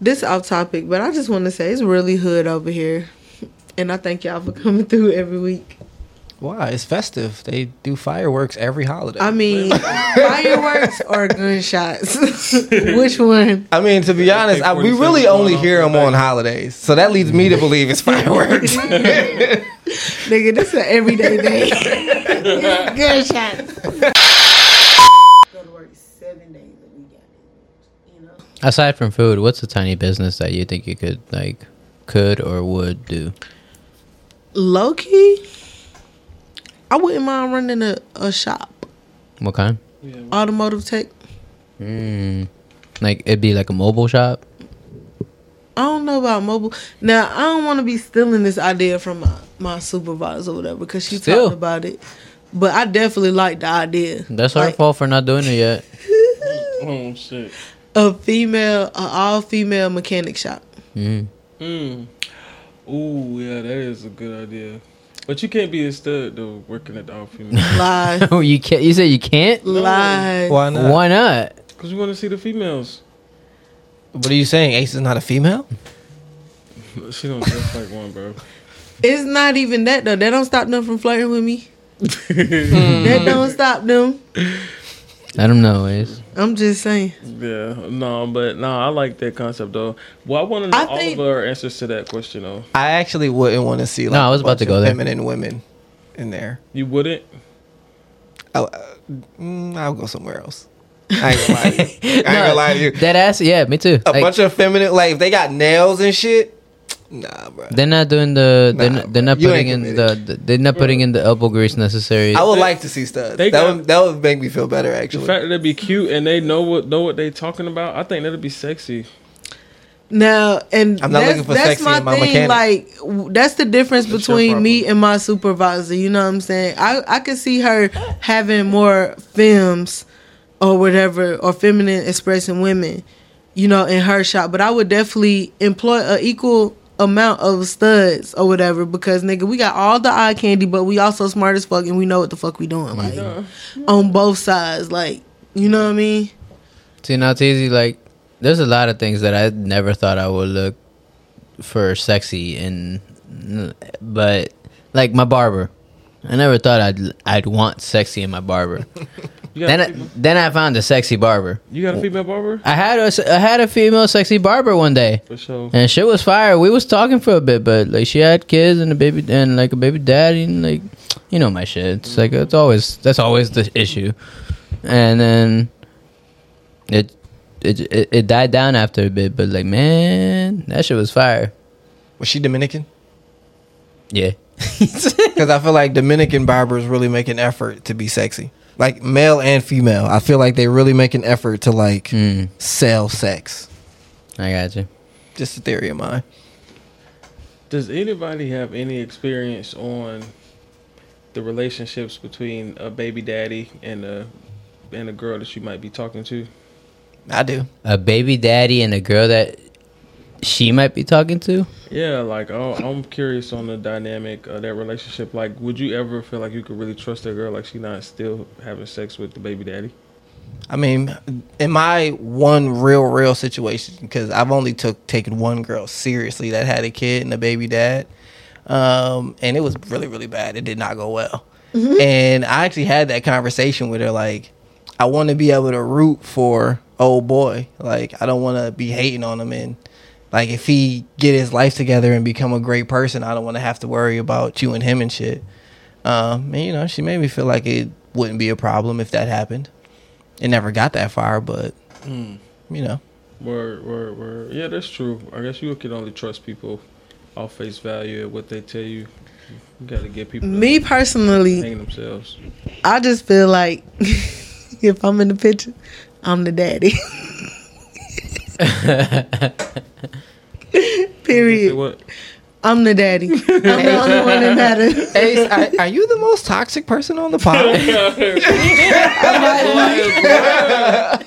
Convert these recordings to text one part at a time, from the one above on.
This off topic, but I just want to say it's really hood over here, and I thank y'all for coming through every week. Why? It's festive. They do fireworks every holiday. I mean, fireworks or gunshots? Which one? I mean, to be honest, I, we really only hear them on holidays, so that leads me to believe it's fireworks. Nigga, this is an everyday thing. gunshots. Go to work seven days a week. You know. Aside from food, what's a tiny business that you think you could like could or would do? Low key, I wouldn't mind running a, a shop, What kind? automotive tech. Mm, like it'd be like a mobile shop. I don't know about mobile. Now I don't want to be stealing this idea from my, my supervisor or whatever because she Still. talked about it. But I definitely like the idea. That's her Like, fault for not doing it yet. Oh shit. A female, a all female mechanic shop. Mm. Mm. Ooh, yeah, that is a good idea. But you can't be a stud though, working at the all female. Lie, Oh, you can't. You said you can't. lie. Why not? Why not? Cause you want to see the females. What are you saying? Ace is not a female? She don't dress like one, bro. It's not even that though. That don't stop them from flirting with me. that don't stop them. I don't know. Ace. I'm just saying. Yeah, no, but no, I like that concept though. Well, I want to know I all think- of our answers to that question though. I actually wouldn't want to see. Like, No, I was a about to bunch go of there. Feminine women in there. You wouldn't? I'll, uh, mm, I'll go somewhere else. I ain't gonna lie. To you. I ain't gonna lie to you. That ass. Yeah, me too. A Like, bunch of feminine, like if they got nails and shit. Nah, bro. they're not doing the. They're, Nah, not, they're not you putting in the, the. They're not putting in the elbow grease necessary. I would like to see studs. that got- would that would make me feel better Actually, The fact that they be cute and they know what know what they talking about, I think that'd be sexy. Now, and I'm not that's, looking for that's sexy my in my thing. mechanic. Like, that's the difference That's between me and my supervisor. You know what I'm saying? I I could see her having more femmes or whatever or feminine expressing women, you know, in her shop. But I would definitely employ a equal amount of studs or whatever because nigga, we got all the eye candy, but we also smart as fuck and we know what the fuck we doing. Like on both sides, like you know what I mean? See now it's easy. Like, there's a lot of things that I never thought I would look for sexy, and but like my barber, I never thought I'd I'd want sexy in my barber. Then a I, female, then I found a sexy barber. you got a female barber I had a I had a female sexy barber one day. for sure. And shit was fire. We was talking for a bit, but like she had kids and a baby and like a baby daddy and like you know my shit. It's like it's always that's always the issue. And then it it it, it died down after a bit, but like man, that shit was fire. Was she Dominican? Yeah. Because I feel like Dominican barbers really make an effort to be sexy, like male and female. I feel like they really make an effort to like Mm, sell sex. I got you. Just a theory of mine. Does anybody have any experience on the relationships between a baby daddy and a and a girl that you might be talking to? I do. A baby daddy and a girl that she might be talking to. Yeah, like oh, I'm curious on the dynamic of that relationship. Like, would you ever feel like you could really trust that girl? Like, she not still having sex with the baby daddy? I mean, in my one real, real situation, because I've only took taken one girl seriously that had a kid and a baby dad, um, and it was really, really bad. It did not go well. And I actually had that conversation with her. Like, I want to be able to root for old boy. Like, I don't want to be hating on him. And like, if he get his life together and become a great person, I don't want to have to worry about you and him and shit. Um, and you know, she made me feel like it wouldn't be a problem if that happened it never got that far, but Hmm. you know, Word, word, word. Yeah, that's true. I guess you can only trust people off face value and what they tell you. You got to get people to Me personally, hang themselves. I just feel like if I'm in the picture, I'm the daddy. Say Period. I'm the daddy. I'm the only one that matters. Ace, are, are you the most toxic person on the pod?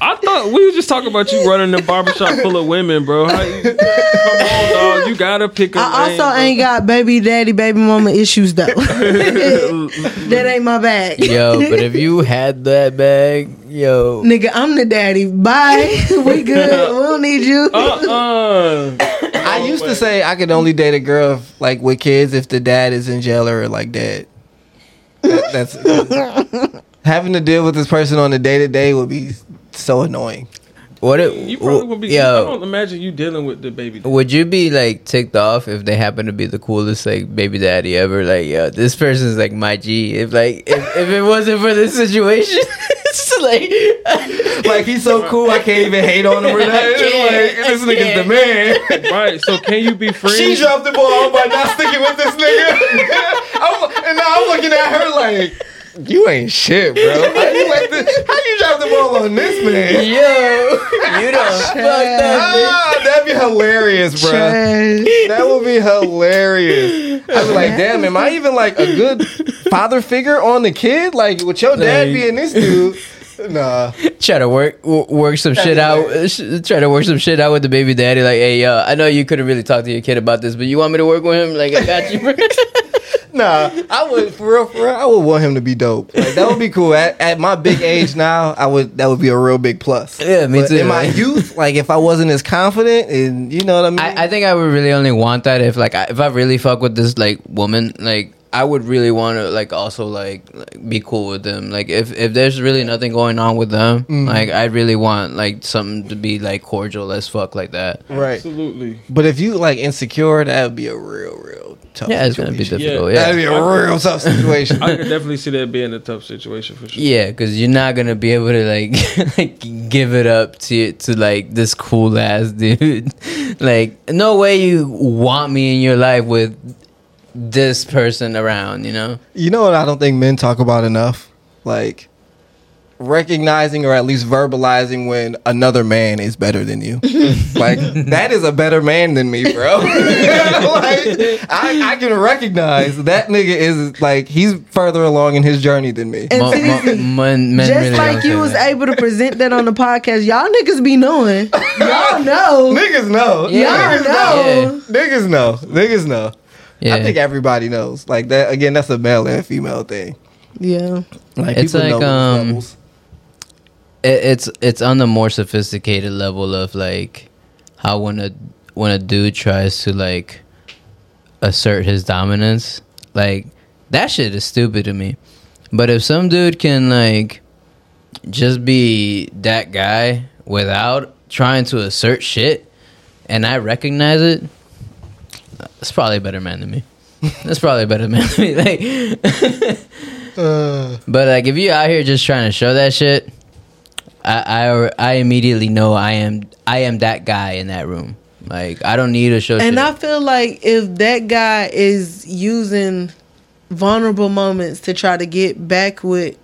I thought we were just talking about you running the barbershop full of women, bro. How you, come on, dog. You gotta pick a I lane, also bro. ain't got baby daddy, baby mama issues though. that ain't my bag. Yo, but if you had that bag, Yo, Nigga, I'm the daddy. Bye. we good. We don't need you. Uh-uh. I used to say I could only date a girl if, like with kids if the dad is in jail or like dead. That- that's having to deal with this person on the day to day would be so annoying. What it? You probably would be. I don't imagine you dealing with the baby. would you be like ticked off if they happen to be the coolest like baby daddy ever? Like, yo, this person's like my G. If like if, if it wasn't for this situation, it's like Like he's so cool, I can't even hate on him or nothing. Like, this nigga's the man. Right. So can you be friends? She dropped the ball by not sticking with this nigga. I'm, and now I'm looking at her like, you ain't shit, bro. How you, let this, how you drop the ball on this man? yo, you done fucked up. Ah, that'd be hilarious, bro. Trash. That would be hilarious. I'd be like, damn, am I even like a good father figure on the kid? Like, with your dad Like- being this dude? Nah. Try to work work some shit out. Try to work some shit out with the baby daddy. Like, hey, yo, I know you couldn't really talk to your kid about this, but you want me to work with him? Like, I got you. bro. Nah, I would for real, for real. I would want him to be dope. Like that would be cool. At, at my big age now, I would that would be a real big plus. Yeah, me But too, In my youth, like if I wasn't as confident, and you know what I mean. I, I think I would really only want that if like I, if I really fuck with this like woman, like I would really want to like also like, like be cool with them. Like if if there's really nothing going on with them, Mm. like I really want like something to be like cordial as fuck like that. right. Absolutely. But if you like insecure, that would be a real, real tough. Yeah, it's gonna be situation. difficult. Yeah. That'd be Yeah, a real tough situation. I could definitely see that being a tough situation for sure. yeah, because you're not gonna be able to like like give it up to to like this cool ass dude. like no way you want me in your life with this person around. You know. You know what I don't think men talk about enough? Like recognizing or at least verbalizing when another man is better than you. like that is a better man than me, bro. like I, I can recognize that nigga is like he's further along in his journey than me. And Mo- see, mo- men, men just really like you was that. able to present that on the podcast, y'all niggas be knowing. Y'all know. Niggas know. Yeah. Niggas Y'all know. know. Niggas know. Niggas know. Yeah. I think everybody knows. Like that again, that's a male and female thing. Yeah. Like It's people like, know um, levels. it, it's it's on the more sophisticated level of like how when a when a dude tries to like assert his dominance, like that shit is stupid to me. But if some dude can like just be that guy without trying to assert shit, and I recognize it, it's probably a better man than me. That's probably a better man than me. Like, Uh, but like, if you out here just trying to show that shit, I, I I immediately know I am I am that guy in that room. Like I don't need to show. And shit. I feel like if that guy is using vulnerable moments to try to get back with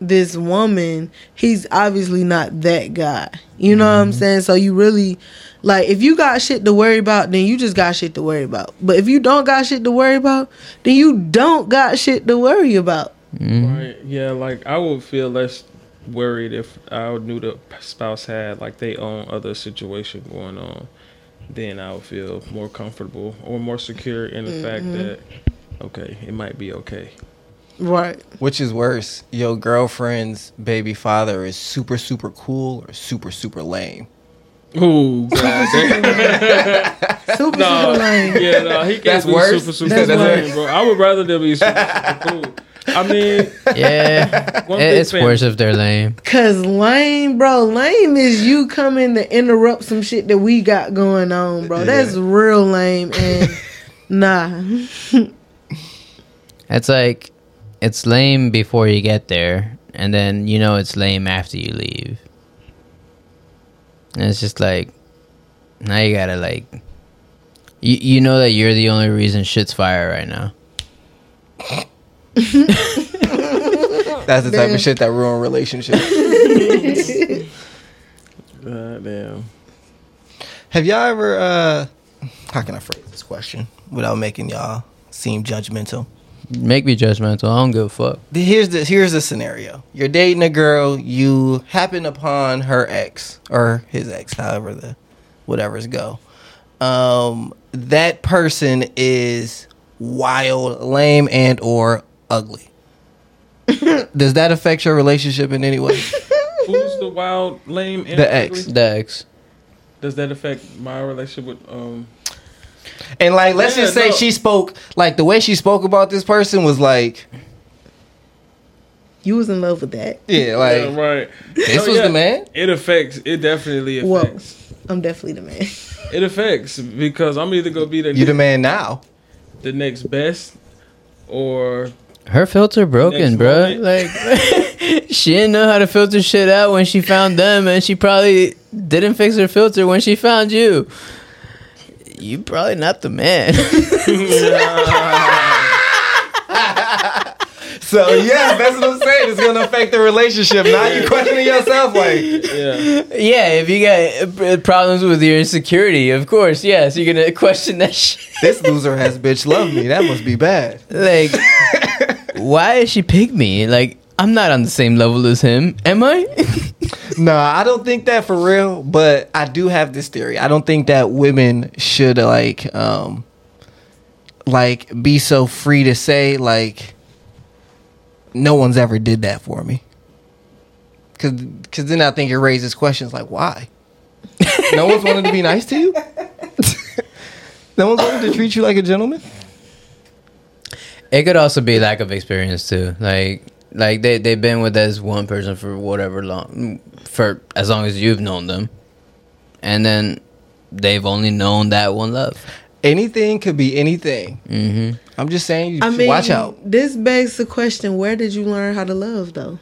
this woman, he's obviously not that guy. You know Mm-hmm. what I'm saying? So you really like if you got shit to worry about, then you just got shit to worry about. But if you don't got shit to worry about, then you don't got shit to worry about. Mhm. Right. Yeah. Like I would feel less worried if I knew the spouse had like they own other situation going on. Then I would feel more comfortable or more secure in the fact that okay, it might be okay. Right. Which is worse, your girlfriend's baby father is super super cool or super super lame? Ooh, God. Super no, super lame. yeah, no, he can't That's be worse? super super That's lame, worse. bro. I would rather them be super, super cool. I mean, yeah, One It- it's fan. worse if they're lame. Cause lame, bro. Lame is you coming to interrupt some shit that we got going on, bro. That's real lame and nah. It's like it's lame before you get there, and then you know it's lame after you leave. And it's just like now you gotta like you you know that you're the only reason shit's fire right now. That's the type of shit that ruin relationships. uh, damn. Have y'all ever uh how can I phrase this question without making y'all seem judgmental? Make me judgmental. I don't give a fuck. Here's the here's the scenario. You're dating a girl, you happen upon her ex or his ex, however the whatever's go. Um that person is wild, lame and or ugly. Does that affect your relationship in any way? Who's the wild, lame, and The ex. ugly? The ex. Does that affect my relationship with um? And like, let's Yeah, just say no. she spoke like the way she spoke about this person was like, You was in love with that. yeah, like yeah, right. this No, was yeah, the man. It affects. It definitely Whoa. affects. I'm definitely the man. It affects because I'm either gonna be the You the man now. the next best or Her filter broken, bro. Like she didn't know how to filter shit out when she found them, and she probably didn't fix her filter when she found you. You probably not the man. So yeah, that's what I'm saying. It's gonna affect the relationship. Now you questioning yourself, like yeah. yeah, if you got uh, problems with your insecurity, of course, yes, you're gonna question that shit. this loser has bitch love me. That must be bad. Like, why is she pick me? Like, I'm not on the same level as him, am I? No, I don't think that for real. But I do have this theory. I don't think that women should like, um, like be so free to say like, no one's ever did that for me. Cause, cause then I think it raises questions like, why? no one's wanted to be nice to you. no one's wanted to treat you like a gentleman. It could also be lack of experience too. Like like they they've been with this one person for whatever long for as long as you've known them. And then they've only known that one love. Anything could be anything. Mhm. I'm just saying, you I mean, watch out. This begs the question: Where did you learn how to love, though?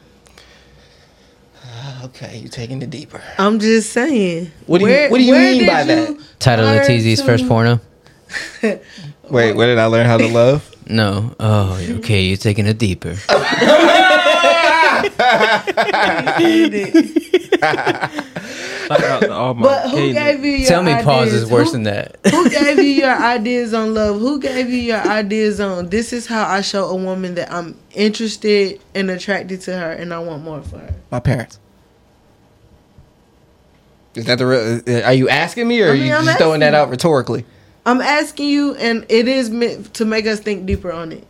Okay, you're taking it deeper. I'm just saying. What do you- what do you mean by you that? Title of learn TZ's to- first porno? Wait, where did I learn how to love? No. Oh, okay, you're taking it deeper. Shout out to all my But who gay gave you your Tell me pause is worse Who- than that. Who gave you your ideas on love? Who gave you your ideas on this is how I show a woman that I'm interested and attracted to her and I want more for her? My parents. Is that the real? Are you asking me, or I are you I'm just throwing that asking. out rhetorically? I'm asking you and it is meant to make us think deeper on it.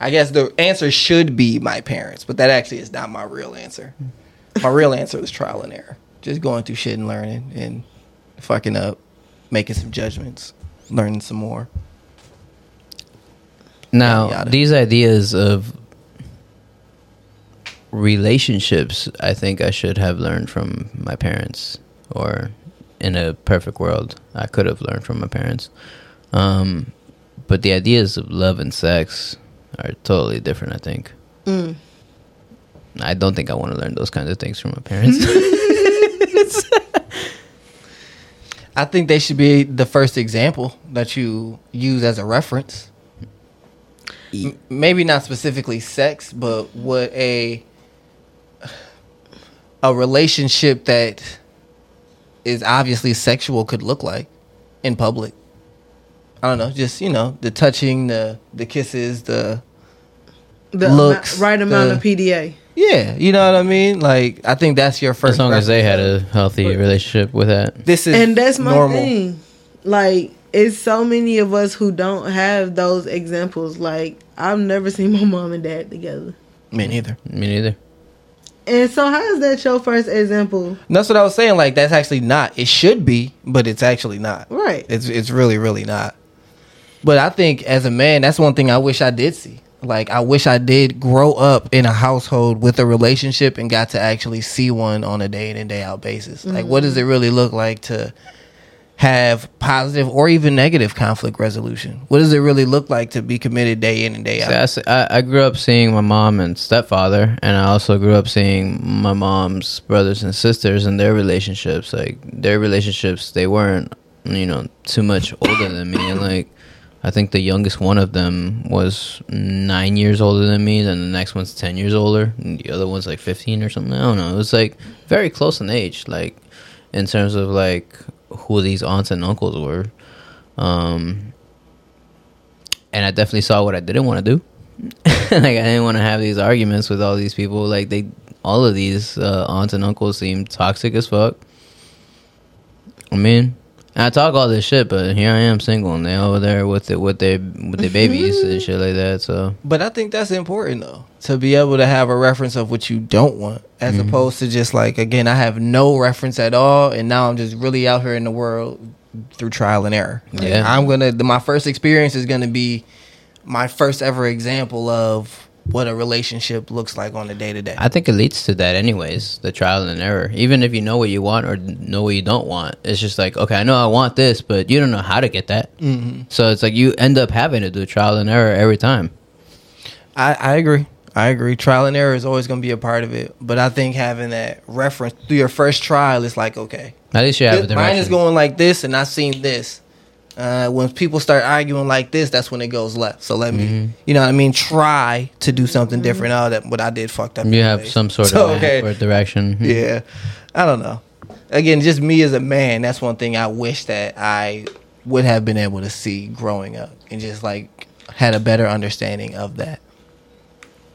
I guess the answer should be my parents, but that actually is not my real answer. My real answer is trial and error. Just going through shit and learning and fucking up, making some judgments, learning some more. Now, Yada, yada. these ideas of relationships, I think I should have learned from my parents, or in a perfect world, I could have learned from my parents. Um, but the ideas of love and sex are totally different, I think. Mm. I don't think I want to learn those kinds of things from my parents. I think they should be the first example that you use as a reference. M- maybe not specifically sex, but what a a relationship that is obviously sexual could look like in public. I don't know, just you know, the touching, the the kisses, the The Looks, amou- right amount the- of PDA. yeah, you know what I mean. Like I think that's your first. as long as they had a healthy relationship with that. This is And that's my normal. thing. Like, it's so many of us who don't have those examples. Like, I've never seen my mom and dad together. Me neither. Me neither. And so, how is that your first example? That's what I was saying. Like that's actually not. It should be, but it's actually not. Right. It's it's really really not. But I think as a man, that's one thing I wish I did see. Like I wish I did grow up in a household with a relationship and got to actually see one on a day in and day out basis. Like what mm-hmm. does it really look like to have positive or even negative conflict resolution? What does it really look like to be committed day in and day out? See, I I grew up seeing my mom and stepfather, and I also grew up seeing my mom's brothers and sisters and their relationships. Like their relationships, they weren't, you know, too much older than me. And like, I think the youngest one of them was nine years older than me. Then the next one's ten years older, and the other one's like fifteen or something. I don't know. It was like very close in age, like in terms of like who these aunts and uncles were. Um, and I definitely saw what I didn't want to do. like I didn't want to have these arguments with all these people. Like they, all of these uh, aunts and uncles seem toxic as fuck. I mean, I talk all this shit, but here I am single, and they over there with it with their with their babies and shit like that. So But I think that's important though to be able to have a reference of what you don't want, as Mm-hmm. opposed to just like again, I have no reference at all, and now I'm just really out here in the world through trial and error. Like, Yeah. I'm gonna. The, my first experience is gonna be my first ever example of what a relationship looks like on a day to day. I think it leads to that, anyways. The trial and error. Even if you know what you want or know what you don't want, it's just like okay, I know I want this, but you don't know how to get that. Mm-hmm. So it's like you end up having to do trial and error every time. I, I agree. I agree. Trial and error is always going to be a part of it, but I think having that reference through your first trial is like okay, At least you have This- mine is going like this, and I've seen this. Uh, when people start arguing like this, that's when it goes left. So let Mm-hmm. me, you know what I mean, try to do something different. Oh, that what I did fucked up. You have some sort So, of okay. direction. Yeah, I don't know. Again, just me as a man. That's one thing I wish that I would have been able to see growing up, and just like had a better understanding of that.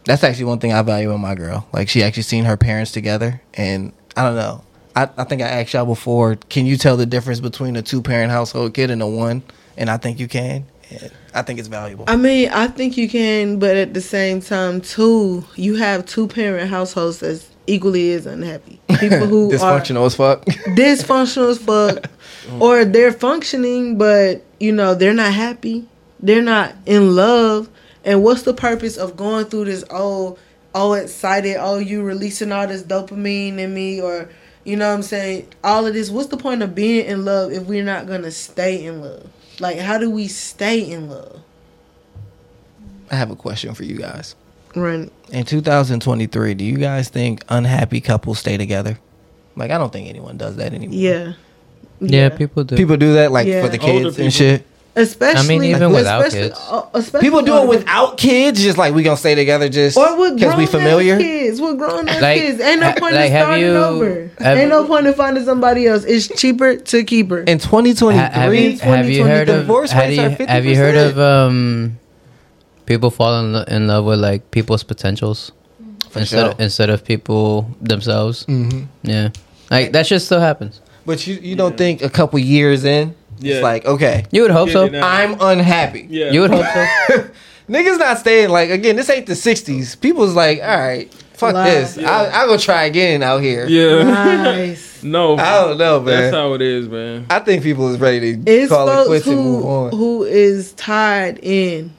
That's actually one thing I value in my girl. Like she actually seen her parents together, and I don't know. I, I think I asked y'all before. Can you tell the difference between a two parent household kid and a one? And I think you can. And I think it's valuable. I mean, I think you can, but at the same time, too, you have two parent households that's equally as unhappy. People who are Dysfunctional as fuck. dysfunctional as fuck, or they're functioning, but you know they're not happy. They're not in love. And what's the purpose of going through this? Oh, oh, excited. Oh, you releasing all this dopamine in me, or you know what I'm saying? All of this. What's the point of being in love if we're not gonna stay in love? Like, how do we stay in love? I have a question for you guys. Right. In 2023, do you guys think unhappy couples stay together? Like, I don't think anyone does that anymore. Yeah. Yeah, people do. People do that, like Yeah. for the Older kids people. and shit. Especially, I mean, even without especially- kids. uh, People do it without kids, just like we gonna stay together, just Or with because grown we familiar. kids, with grown ass Like, kids, ain't no ha- point like, in starting you- over. have- ain't no point in finding somebody else. It's cheaper to keep her. In 2023, Ha- have you, heard of divorce have rates you, are have you heard of um people falling in, love with like people's potentials For instead sure. of, instead of people themselves? Mhm. Yeah, like that shit still happens. But you you don't think a couple years in, Yeah. it's like okay, You would hope so. I'm unhappy. Yeah. You would hope so. Niggas not staying like again. This ain't the '60s. People's like, all right, fuck Lie. this. Yeah. I'll, I'll go try again out here. Yeah. nice. no. I don't know, man. That's how it is, man. I think people is ready to It's call it folks quits and move on. who is tied in,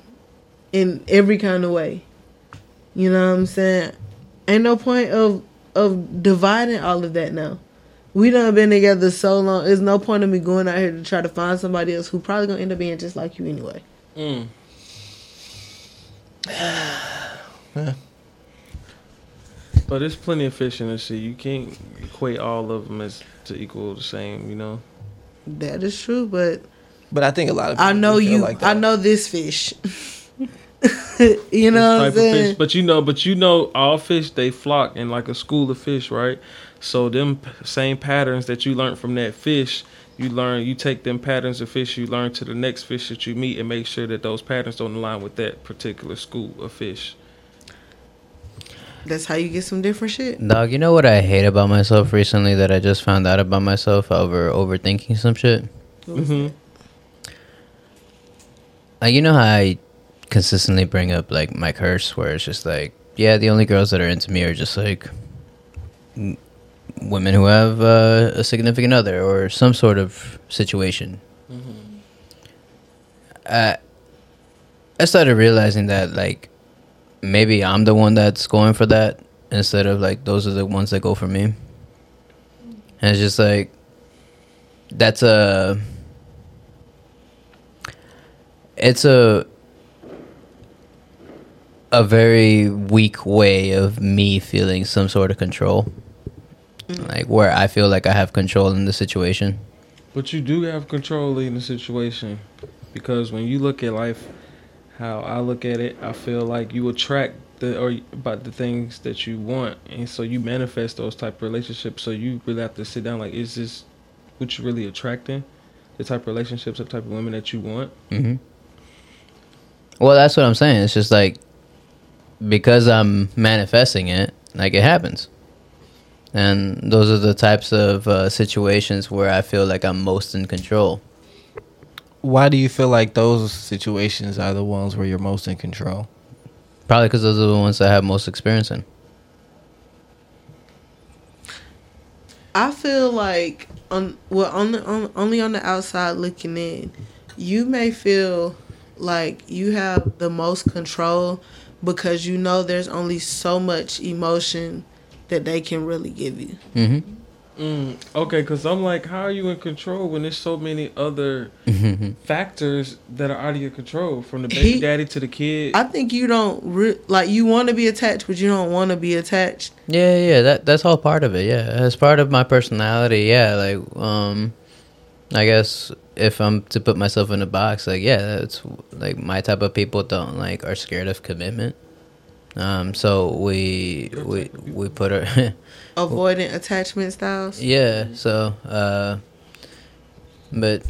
in every kind of way. You know what I'm saying? Ain't no point of of dividing all of that now. We done been together so long. There's no point of me going out here to try to find somebody else who probably gonna end up being just like you anyway. Mm. But there's plenty of fish in the sea. You can't equate all of them as to equal the same. You know. That is true, but But I think a lot of people I know you. Like I know this fish. you know what I'm type of fish. But you know, but you know, all fish they flock in like a school of fish, right? So them same patterns that you learned from that fish, you learn. You take them patterns of fish you learn to the next fish that you meet, and make sure that those patterns don't align with that particular school of fish. That's how you get some different shit. Dog, you know what I hate about myself recently that I just found out about myself over overthinking some shit? hmm Like you know how I consistently bring up like my curse, where it's just like, yeah, the only girls that are into me are just like w- women who have uh, a significant other or some sort of situation. I I started realizing that like maybe I'm the one that's going for that instead of like those are the ones that go for me. And it's just like that's a it's a a very weak way of me feeling some sort of control. Like where I feel like I have control in the situation. But you do have control in the situation because when you look at life, how I look at it, I feel like you attract the or about the things that you want, and so you manifest those type of relationships. So you really have to sit down like, is this what you're really attracting? The type of relationships, the type of women that you want. Mm-hmm. Well, that's what I'm saying. It's just like because I'm manifesting it, like it happens. And those are the types of uh, situations where I feel like I'm most in control. Why do you feel like those situations are the ones where you're most in control? Probably because those are the ones I have most experience in. I feel like on well on the on, only on the outside looking in, you may feel like you have the most control because you know there's only so much emotion that they can really give you. Mm-hmm. Mm, okay, because I'm like, how are you in control when there's so many other factors that are out of your control, from the baby He- daddy to the kid? I think you don't re- like you want to be attached, but you don't want to be attached. Yeah, yeah, that that's all part of it. Yeah, as part of my personality. Yeah, like um, I guess if I'm to put myself in a box, like yeah, that's like my type of people don't like are scared of commitment. Um, so we we we put her. Avoidant attachment styles. Yeah. So, uh, but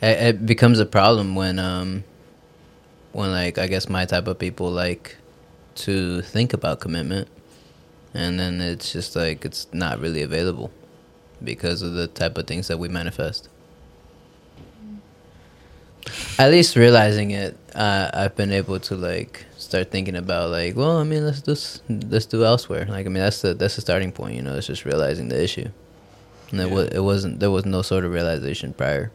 it, it becomes a problem when um when like I guess my type of people like to think about commitment, and then it's just like it's not really available because of the type of things that we manifest. At least realizing it, uh, I've been able to like start thinking about like, well, I mean, let's just let's do elsewhere. Like, I mean, that's the that's the starting point. You know, it's just realizing the issue, and it was it wasn't there was no sort of realization prior.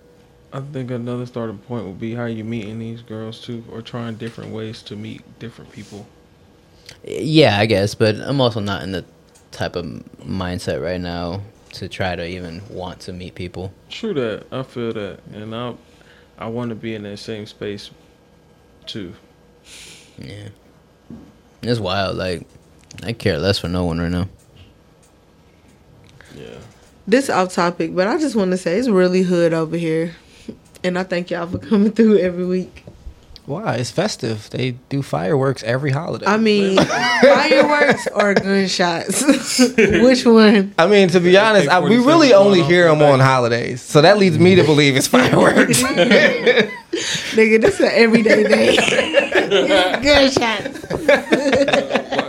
I think another starting point would be how you meeting these girls too, or trying different ways to meet different people. Yeah, I guess, but I'm also not in the type of mindset right now to try to even want to meet people. True that. I feel that, and I, I want to be in that same space, too. Yeah, it's wild. Like, I care less for no one right now. Yeah. This off topic, but I just want to say it's really hood over here, and I thank y'all for coming through every week. Why? It's festive. They do fireworks every holiday. I mean, fireworks or gunshots? Which one? I mean, to be honest, I, we really only off hear the them on holidays, so that leads me to believe it's fireworks. Nigga, this is an everyday day. It's gunshots.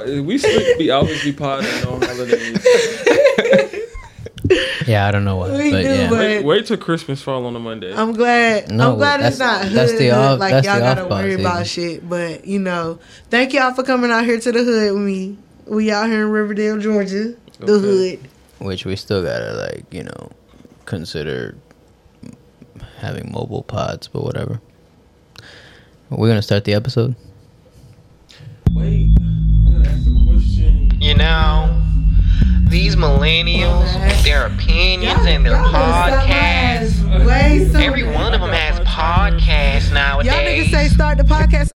Well, we should be obviously potting on holidays. Yeah, I don't know what. We but do, yeah. but- Wait, wait till Christmas fall on a Monday. I'm glad. No, I'm glad it's not hood. that's the hood, off- like that's y'all the gotta off-ball worry about season. shit. But you know, thank y'all for coming out here to the hood with me. We out here in Riverdale, Georgia, the hood. Which we still gotta like, you know, consider having mobile pods, but whatever. We're gonna start the episode. Wait, I ask a question. You know, these millennials, with their opinions and their podcasts. Every one of them has podcasts nowadays. Y'all niggas say start the podcast.